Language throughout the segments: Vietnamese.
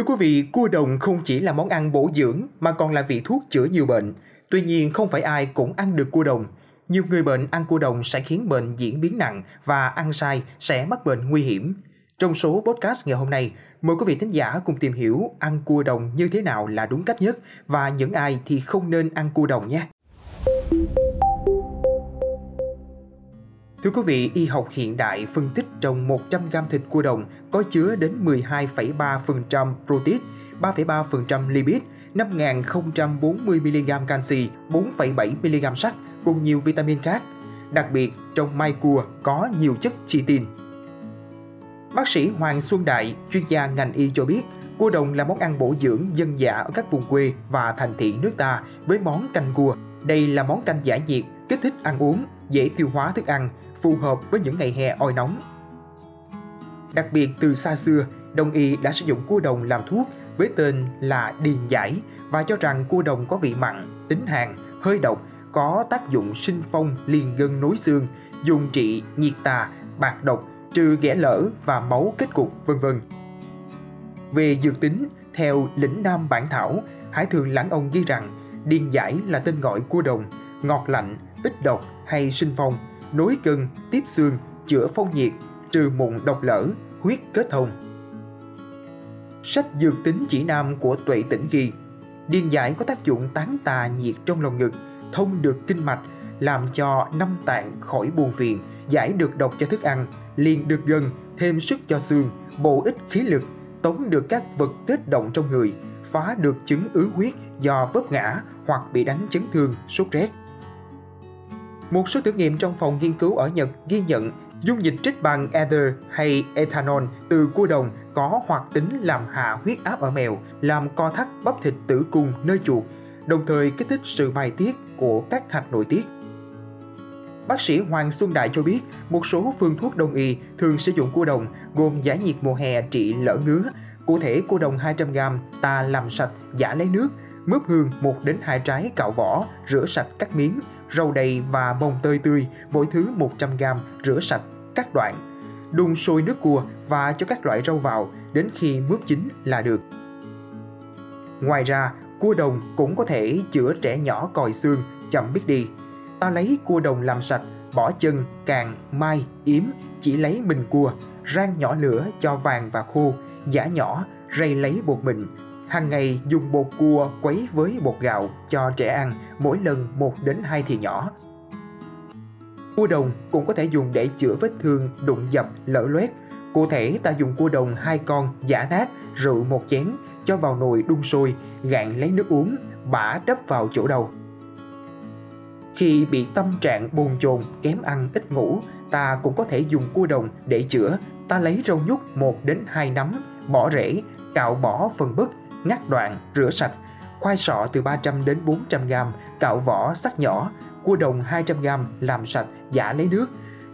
Thưa quý vị, cua đồng không chỉ là món ăn bổ dưỡng mà còn là vị thuốc chữa nhiều bệnh. Tuy nhiên không phải ai cũng ăn được cua đồng. Nhiều người bệnh ăn cua đồng sẽ khiến bệnh diễn biến nặng và ăn sai sẽ mắc bệnh nguy hiểm. Trong số podcast ngày hôm nay, mời quý vị thính giả cùng tìm hiểu ăn cua đồng như thế nào là đúng cách nhất và những ai thì không nên ăn cua đồng nhé. Thưa quý vị, y học hiện đại phân tích trong 100 gram thịt cua đồng có chứa đến 12,3% protein, 3,3% lipid, 5.040mg canxi, 4,7mg sắt cùng nhiều vitamin khác. Đặc biệt, trong mai cua có nhiều chất chitin. Bác sĩ Hoàng Xuân Đại, chuyên gia ngành y cho biết, cua đồng là món ăn bổ dưỡng dân dã ở các vùng quê và thành thị nước ta với món canh cua. Đây là món canh giải nhiệt, kích thích ăn uống, dễ tiêu hóa thức ăn, phù hợp với những ngày hè oi nóng. Đặc biệt từ xa xưa, Đông y đã sử dụng cua đồng làm thuốc với tên là điền giải và cho rằng cua đồng có vị mặn, tính hàn, hơi độc, có tác dụng sinh phong liền gân nối xương, dùng trị nhiệt tà, bạc độc, trừ ghẻ lở và máu kết cục, vân vân. Về dược tính, theo lĩnh Nam bản thảo, Hải Thường Lãng Ông ghi rằng điền giải là tên gọi cua đồng, ngọt lạnh, ít độc hay sinh phong, nối cân, tiếp xương, chữa phong nhiệt, trừ mụn độc lở, huyết kết thông. Sách Dược tính chỉ nam của Tuệ Tĩnh ghi, điền giải có tác dụng tán tà nhiệt trong lòng ngực, thông được kinh mạch, làm cho năm tạng khỏi buồn phiền, giải được độc cho thức ăn, liền được gân, thêm sức cho xương, bổ ích khí lực, tống được các vật kết động trong người, phá được chứng ứ huyết do vấp ngã hoặc bị đánh chấn thương, sốt rét. Một số thử nghiệm trong phòng nghiên cứu ở Nhật ghi nhận dung dịch trích bằng ether hay ethanol từ cua đồng có hoạt tính làm hạ huyết áp ở mèo, làm co thắt bắp thịt tử cung nơi chuột, đồng thời kích thích sự bài tiết của các hạch nội tiết. Bác sĩ Hoàng Xuân Đại cho biết, một số phương thuốc đông y thường sử dụng cua đồng gồm giải nhiệt mùa hè trị lỡ ngứa. Cụ thể, cua đồng 200g ta làm sạch, giả lấy nước, mướp hương 1 đến 2 trái cạo vỏ, rửa sạch các miếng, rau đầy và bông tơi tươi, mỗi thứ 100g, rửa sạch, cắt đoạn. Đun sôi nước cua và cho các loại rau vào đến khi mướp chín là được. Ngoài ra, cua đồng cũng có thể chữa trẻ nhỏ còi xương, chậm biết đi. Ta lấy cua đồng làm sạch, bỏ chân, càng, mai, yếm, chỉ lấy mình cua, rang nhỏ lửa cho vàng và khô, giả nhỏ, rây lấy bột mịn, hàng ngày dùng bột cua quấy với bột gạo cho trẻ ăn mỗi lần 1 đến 2 thìa nhỏ. Cua đồng cũng có thể dùng để chữa vết thương đụng dập lở loét. Cụ thể ta dùng cua đồng hai con giả nát, rượu một chén, cho vào nồi đun sôi, gạn lấy nước uống, bả đắp vào chỗ đầu. Khi bị tâm trạng bồn chồn, kém ăn, ít ngủ, ta cũng có thể dùng cua đồng để chữa. Ta lấy rau nhút 1 đến 2 nắm, bỏ rễ, cạo bỏ phần bức, ngắt đoạn, rửa sạch, khoai sọ từ 300 đến 400 g, cạo vỏ sắc nhỏ, cua đồng 200 g làm sạch, giả lấy nước,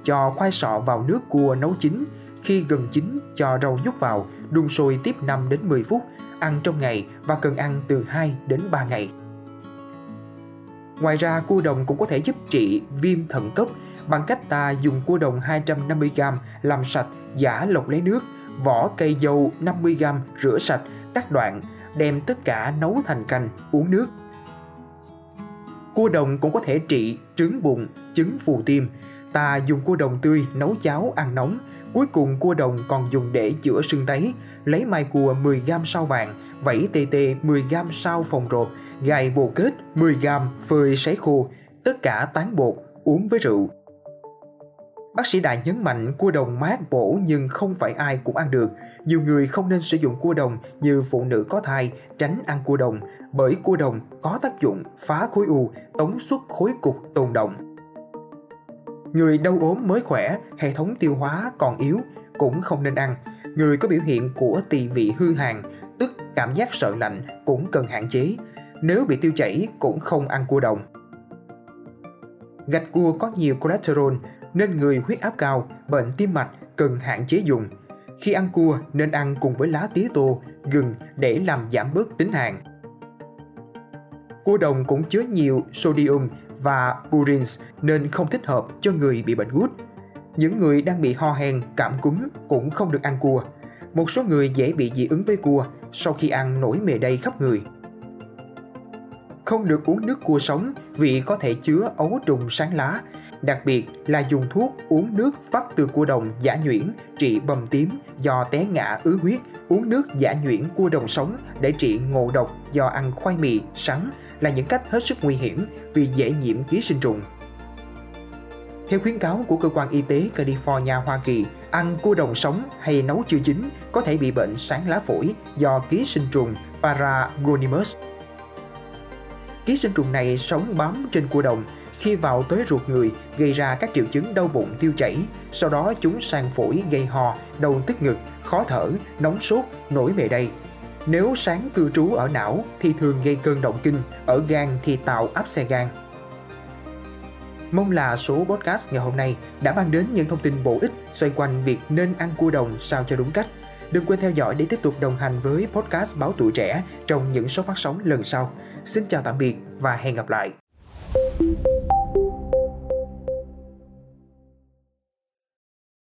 cho khoai sọ vào nước cua nấu chín, khi gần chín cho rau nhúc vào, đun sôi tiếp 5 đến 10 phút, ăn trong ngày và cần ăn từ 2 đến 3 ngày. Ngoài ra, cua đồng cũng có thể giúp trị viêm thận cấp bằng cách ta dùng cua đồng 250g làm sạch, giả lọc lấy nước, vỏ cây dâu 50g rửa sạch, cắt đoạn, đem tất cả nấu thành canh, uống nước. Cua đồng cũng có thể trị trướng bụng, chứng phù tim. Ta dùng cua đồng tươi nấu cháo ăn nóng. Cuối cùng cua đồng còn dùng để chữa sưng tấy. Lấy mai cua 10 gam sao vàng, vẩy tê tê 10 gam sao phòng rột, gài bồ kết 10 gam phơi sấy khô. Tất cả tán bột, uống với rượu. Bác sĩ Đại nhấn mạnh cua đồng mát bổ nhưng không phải ai cũng ăn được. Nhiều người không nên sử dụng cua đồng như phụ nữ có thai, tránh ăn cua đồng bởi cua đồng có tác dụng phá khối u, tống xuất khối cục tồn động. Người đau ốm mới khỏe, hệ thống tiêu hóa còn yếu cũng không nên ăn. Người có biểu hiện của tỳ vị hư hàn, tức cảm giác sợ lạnh cũng cần hạn chế. Nếu bị tiêu chảy cũng không ăn cua đồng. Gạch cua có nhiều cholesterol nên người huyết áp cao, bệnh tim mạch cần hạn chế dùng. Khi ăn cua nên ăn cùng với lá tía tô, gừng để làm giảm bớt tính hàn. Cua đồng cũng chứa nhiều sodium và purines nên không thích hợp cho người bị bệnh gút. Những người đang bị ho hen, cảm cúm cũng không được ăn cua. Một số người dễ bị dị ứng với cua, sau khi ăn nổi mề đay khắp người. Không được uống nước cua sống vì có thể chứa ấu trùng sáng lá, đặc biệt là dùng thuốc uống nước phát từ cua đồng giả nhuyễn trị bầm tím do té ngã ứ huyết, uống nước giả nhuyễn cua đồng sống để trị ngộ độc do ăn khoai mì, sắn là những cách hết sức nguy hiểm vì dễ nhiễm ký sinh trùng. Theo khuyến cáo của cơ quan y tế California, Hoa Kỳ, ăn cua đồng sống hay nấu chưa chín có thể bị bệnh sáng lá phổi do ký sinh trùng Paragonimus. Ký sinh trùng này sống bám trên cua đồng, khi vào tới ruột người gây ra các triệu chứng đau bụng tiêu chảy, sau đó chúng sang phổi gây ho, đau tức ngực, khó thở, nóng sốt, nổi mề đay. Nếu sáng cư trú ở não thì thường gây cơn động kinh, ở gan thì tạo áp xe gan. Mong là số podcast ngày hôm nay đã mang đến những thông tin bổ ích xoay quanh việc nên ăn cua đồng sao cho đúng cách. Đừng quên theo dõi để tiếp tục đồng hành với podcast Báo Tuổi Trẻ trong những số phát sóng lần sau. Xin chào tạm biệt và hẹn gặp lại.